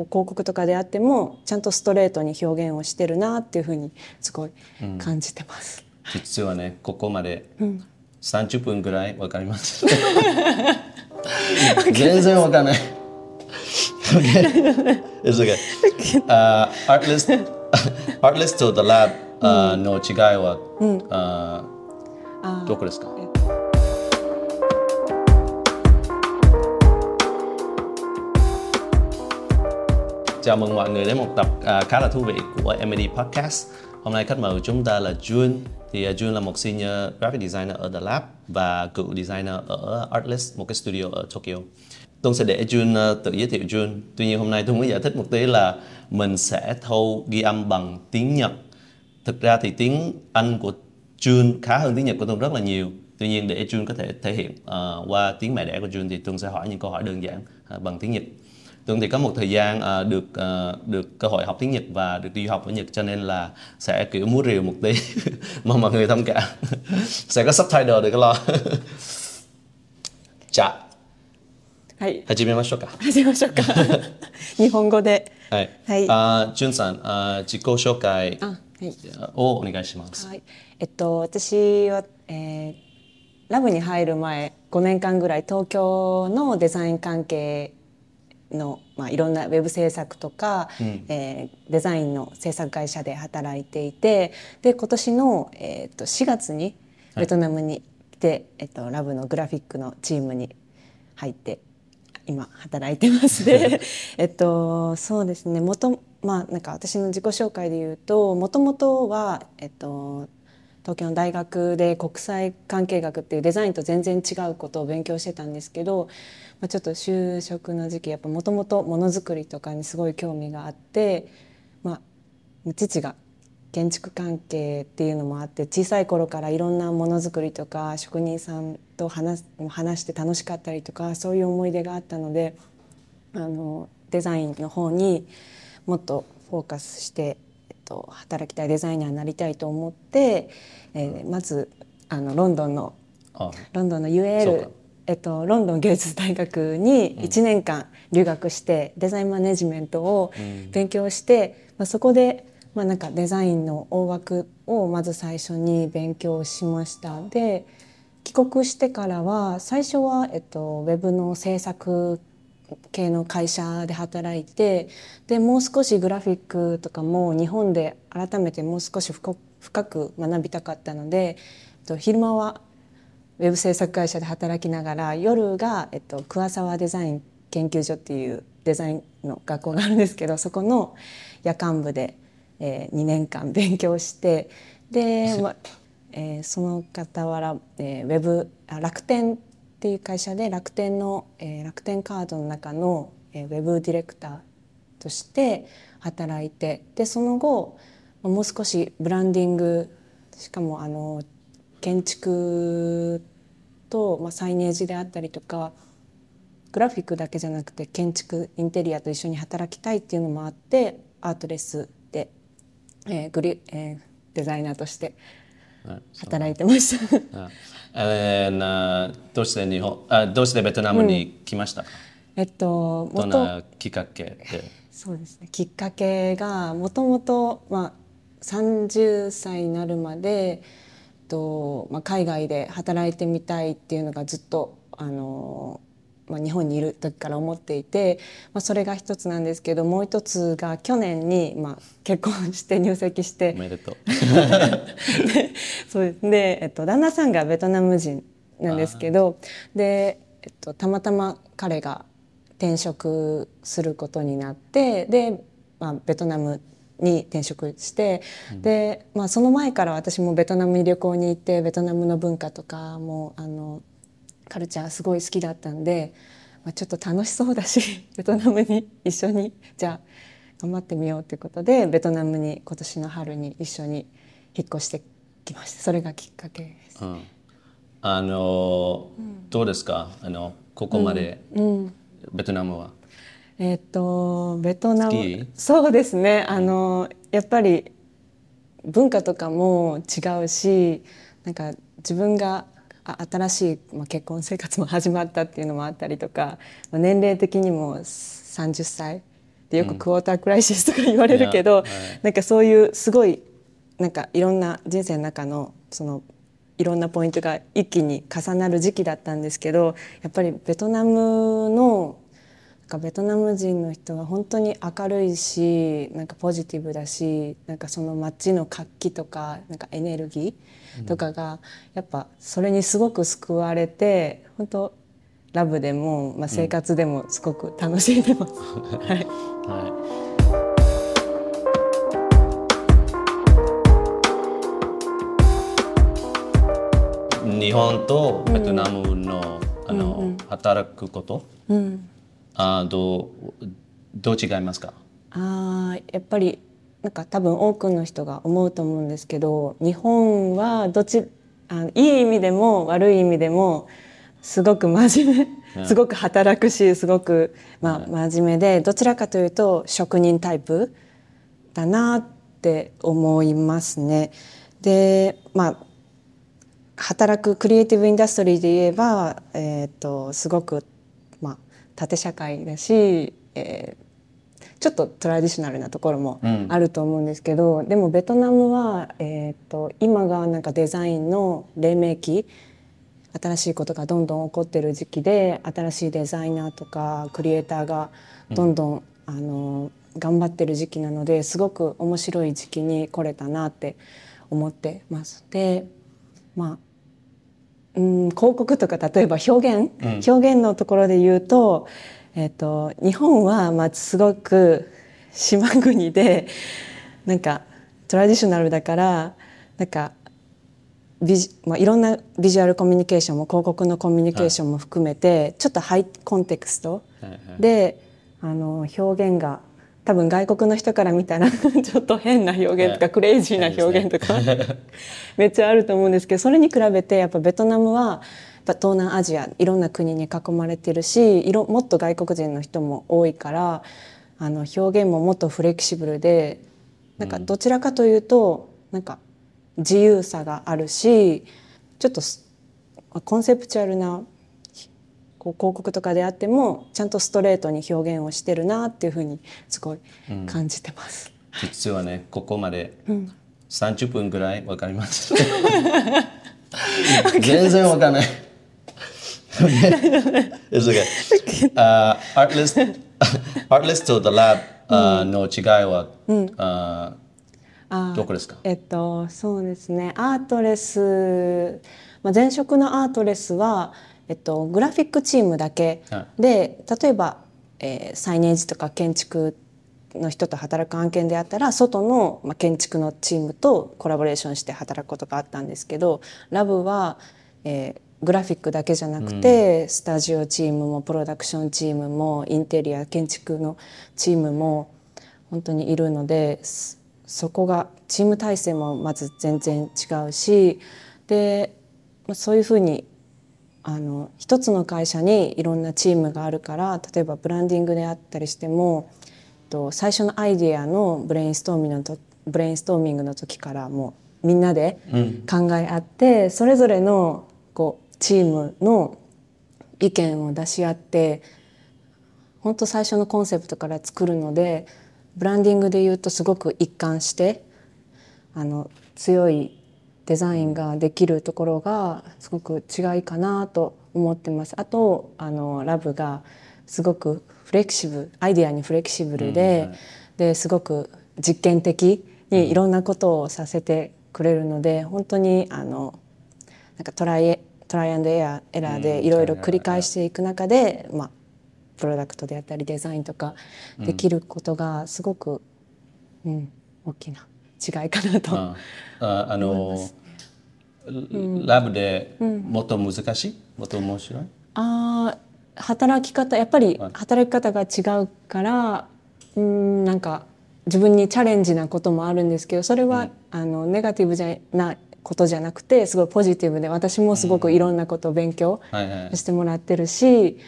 こう広告とかであってもちゃんとストレートに表現をしてるなっていうふうにすごい感じてます。実はねここまで30分ぐらいわかります。全然わかんない。okay. It's okay. Uh, Artlist, Artlist と The Lab、uh, の違いは、uh, どこですか Chào mừng mọi người đến một tập à, khá là thú vị của Emily Podcast. Hôm nay khách mời của chúng ta là Jun. Thì uh, Jun là một senior graphic designer ở The Lab và cựu designer ở Artlist, một cái studio ở Tokyo. Tôi sẽ để Jun uh, tự giới thiệu Jun. Tuy nhiên hôm nay tôi muốn giải thích một tí là mình sẽ thâu ghi âm bằng tiếng Nhật. Thực ra thì tiếng Anh của Jun khá hơn tiếng Nhật của tôi rất là nhiều. Tuy nhiên để Jun có thể thể hiện uh, qua tiếng mẹ đẻ của Jun thì tôi sẽ hỏi những câu hỏi đơn giản uh, bằng tiếng Nhật. Tường thì có một thời gian uh, được uh, được cơ hội học tiếng Nhật và được đi du học ở Nhật cho nên là sẽ kiểu múa rìu một tí mong mọi người thông cảm sẽ có subtitle được lo じゃあはい、始めましょうか始めましょうか。日本語で。はい、はいあじゅんさんあ自己紹介あ、はい。をお願いしますはい、えっと私は、えーラブに入る前5年間ぐらい東京のデザイン関係 の、まあ、いろんなウェブ制作とか、えーデザインの制作会社で働いていてで今年の、えーっと4月にベトナムに来て、えっと、ラブのグラフィックのチームに入って今働いてますで えっとそうですね。もとまあなんか私の自己紹介で言うともともとはえっと東京の大学で国際関係学っていうデザインと全然違うことを勉強してたんですけど、まあ、ちょっと就職の時期やっぱもともとものづくりとかにすごい興味があって、まあ、父が建築関係っていうのもあって小さい頃からいろんなものづくりとか職人さんと話す話して楽しかったりとかそういう思い出があったのであのデザインの方にもっとフォーカスして、えっと、働きたいデザイナーになりたいと思って、えーまずあのロンドンのあロンドンのそう UAL か、えっと、ロンドン芸術大学に1年間留学して、デザインマネジメントを勉強して、まあ、そこで、まあ、なんかデザインの大枠をまず最初に勉強しました。で帰国してからは最初は、えっと、ウェブの制作系の会社で働いてでもう少しグラフィックとかも日本で改めてもう少し深く深く学びたかったので、えっと、昼間はウェブ制作会社で働きながら夜が、えっと、桑沢デザイン研究所っていうデザインの学校があるんですけどそこの夜間部で、えー、2年間勉強してで、まえーその傍ら、えーウェブあ楽天っていう会社で楽天の、えー楽天カードの中の、えーウェブディレクターとして働いてでその後もう少しブランディングしかもあの建築と、まあ、サイネージであったりとかグラフィックだけじゃなくて建築インテリアと一緒に働きたいっていうのもあってアートレスで、えーグリえーデザイナーとして働いてました。あえーなどうして日本あどうしてベトナムに来ました？か、えっとどん元なきっかけで？そうですね。きっかけがもともとまあ30歳になるまで、とまあ、海外で働いてみたいっていうのがずっとあの、まあ、日本にいる時から思っていて、まあ、それが一つなんですけどもう一つが去年に、まあ、結婚して入籍しておめでとう。でそうでえっと、旦那さんがベトナム人なんですけどで、えっと、たまたま彼が転職することになってで、まあ、ベトナムに転職して、で、まあ、その前から私もベトナムに旅行に行ってベトナムの文化とかもあのカルチャーすごい好きだったんで、まあ、ちょっと楽しそうだし ベトナムに一緒にじゃあ頑張ってみようということでベトナムに今年の春に一緒に引っ越してきました。それがきっかけです。うん。あの、どうですか？あのここまで、ベトナムはえっ、とベトナム。そうですね。あのやっぱり文化とかも違うしなんか自分があ新しい、まあ、結婚生活も始まったっていうのもあったりとか、まあ、年齢的にも30歳でよくクォータークライシスとか言われるけど、なんかそういうすごいなんかいろんな人生の中のそのいろんなポイントが一気に重なる時期だったんですけどやっぱりベトナムのかベトナム人の人は本当に明るいしなんかポジティブだしなんかその街の活気とかなんかエネルギーとかが、やっぱそれにすごく救われて本当ラブでも、まあ、生活でもすごく楽しんでます。はい、はい。日本とベトナムの,、あの働くこと、うん、あどうどう違いますか？あやっぱりなんか多分多くの人が思うと思うんですけど日本はどっちあいい意味でも悪い意味でもすごく真面目すごく働くしすごく、まあ、真面目でどちらかというと職人タイプだなって思いますね。でまあ働くクリエイティブインダストリーで言えば、えーとすごく縦社会だし、えー、ちょっとトラディショナルなところもあると思うんですけど、うん、でもベトナムは、えーと、今がなんかデザインの黎明期新しいことがどんどん起こってる時期で新しいデザイナーとかクリエイターがどんどん、うん、あの頑張ってる時期なのですごく面白い時期に来れたなって思ってます。でまあうん広告とか例えば表現、うん、表現のところで言うと,、えーと、日本はまあすごく島国でなんかトラディショナルだからなんかビジ、まあ、いろんなビジュアルコミュニケーションも広告のコミュニケーションも含めて、はい、ちょっとハイコンテクストで、はいはい、あの表現が多分外国の人から見たら ちょっと変な表現とかクレイジーな表現とかめっちゃあると思うんですけどそれに比べてやっぱベトナムは東南アジアいろんな国に囲まれてるしいろもっと外国人の人も多いからあの表現ももっとフレキシブルでなんかどちらかというとなんか自由さがあるしちょっとコンセプチュアルなこう広告とかであってもちゃんとストレートに表現をしてるなっていうふうにすごい感じてます。うん、実はねここまで30分ぐらいわかります。全然わかんない。It's okay. Uh, artlist, artlist と the lab、uh, の違いは、うん uh, どこですか？えっとそうですねアートレス、まあ、前職のアートレスはえっと、グラフィックチームだけ。で、例えば、えー、サイネージとか建築の人と働く案件であったら外の、まあ、建築のチームとコラボレーションして働くことがあったんですけどラブは、えー、グラフィックだけじゃなくて、うん、スタジオチームもプロダクションチームもインテリア建築のチームも本当にいるのでそこがチーム体制もまず全然違うしでそういうふうにあの一つの会社にいろんなチームがあるから例えばブランディングであったりしてもと最初のアイディアのブレインストーミングのブレインストーミングの時からもうみんなで考え合って、うん、それぞれのこうチームの意見を出し合って本当最初のコンセプトから作るのでブランディングで言うとすごく一貫してあの強いデザインができるところがすごく違いかなと思ってます。あとあのラブがすごくフレキシブルアイデアにフレキシブルでうんはい、ですごく実験的にいろんなことをさせてくれるので、本当にあのなんかトライトライアンドエアエラーでいろいろ繰り返していく中で、まあ、プロダクトであったりデザインとかできることがすごく、うん、大きな違いかなとああのラブでもっと難しい、もっと面白い？あ働き方やっぱり働き方が違うからうんなんか自分にチャレンジなこともあるんですけどそれは、うん、あのネガティブじゃなことじゃなくてすごいポジティブで私もすごくいろんなことを勉強してもらってるし、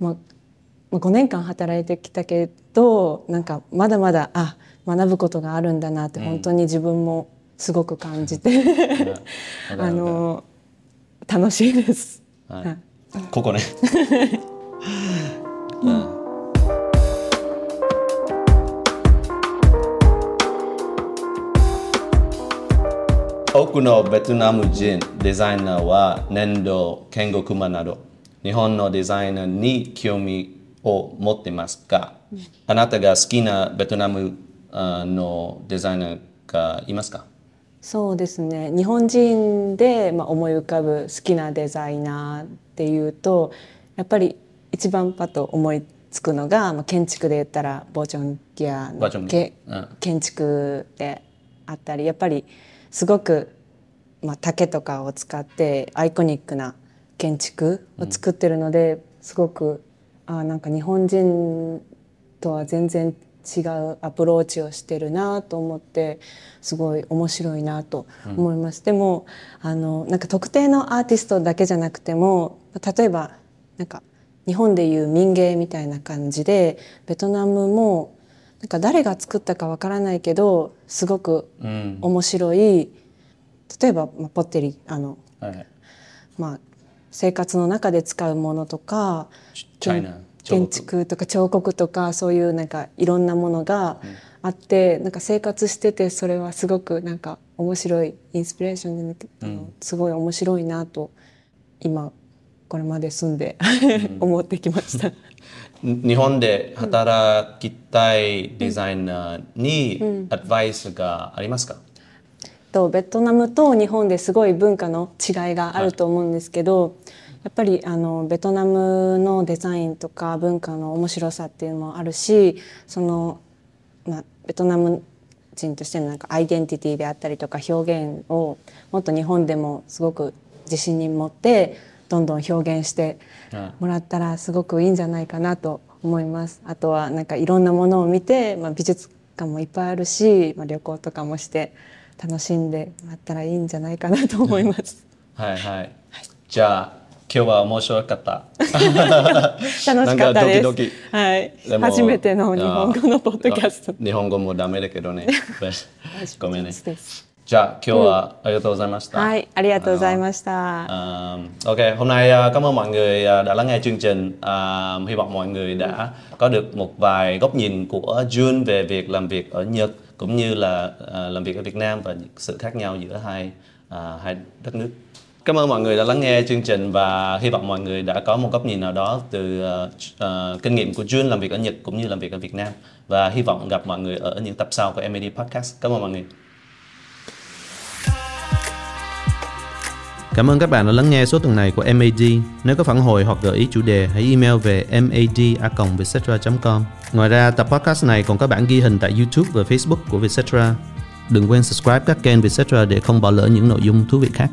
まあ、5年間働いてきたけどなんかまだまだあ学ぶことがあるんだなって本当に自分もすごく感じて。あの楽しいです。はい、ここね、うん、多のベトナム人デザイナーは粘土、建国マなど日本のデザイナーに興味を持ってますが、あなたが好きなベトナムのデザイナーがいますか？そうですね。日本人で、まあ、思い浮かぶ好きなデザイナーっていうとやっぱり一番パッと思いつくのが、まあ、建築で言ったらボーチョンギアのけ、うん、建築であったりやっぱりすごく、まあ、竹とかを使ってアイコニックな建築を作ってるので、うん、すごくあなんか日本人とは全然違うアプローチをしてるなと思ってすごい面白いなと思います。うん、でもあのなんか特定のアーティストだけじゃなくても例えばなんか日本でいう民芸みたいな感じでベトナムもなんか誰が作ったかわからないけどすごく面白い、うん、例えば、まあ、ポッテリあの、はい、まあ生活の中で使うものとか建築とか彫刻とかそういうなんかいろんなものがあって、うん、なんか生活しててそれはすごくなんか面白いインスピレーションで、うん、すごい面白いなと今これまで住んで思ってきました。日本で働きたいデザイナーにアドバイスがありますか、とベトナムと日本ですごい文化の違いがあると思うんですけど、はい、やっぱりあのベトナムのデザインとか文化の面白さっていうのもあるしその、まあ、ベトナム人としてのなんかアイデンティティであったりとか表現をもっと日本でもすごく自信に持ってどんどん表現してもらったらすごくいいんじゃないかなと思います。あとはなんかいろんなものを見て、まあ、美術館もいっぱいあるし、まあ、旅行とかもして楽しんでもらったらいいんじゃないかなと思います。はいはい。はい、じゃあ今日は面白かった。楽しかったです。ドキドキはい。初めての日本語のポッドキャスト。日本語もダメだけどね。ごめんね。じゃあ今日はありがとうございました. Hi, ありがとうございました. Uh, ok, hôm nay uh, cảm ơn mọi người uh, đã lắng nghe chương trình. Uh, hy vọng mọi người đã có được một vài góc nhìn của Jun về việc làm việc ở Nhật cũng như là uh, làm việc ở Việt Nam và sự khác nhau giữa hai uh, hai đất nước. Cảm ơn mọi người đã lắng nghe chương trình và hy vọng mọi người đã có một góc nhìn nào đó từ uh, kinh nghiệm của Jun làm việc ở Nhật cũng như làm việc ở Việt Nam và hy vọng gặp mọi người ở những tập sau của MAD Podcast. Cảm ơn mọi người. Cảm ơn các bạn đã lắng nghe số tuần này của MAD. Nếu có phản hồi hoặc gợi ý chủ đề, hãy email về mad.vietcetera.com. Ngoài ra, tập podcast này còn có bản ghi hình tại YouTube và Facebook của Vietcetera. Đừng quên subscribe các kênh Vietcetera để không bỏ lỡ những nội dung thú vị khác.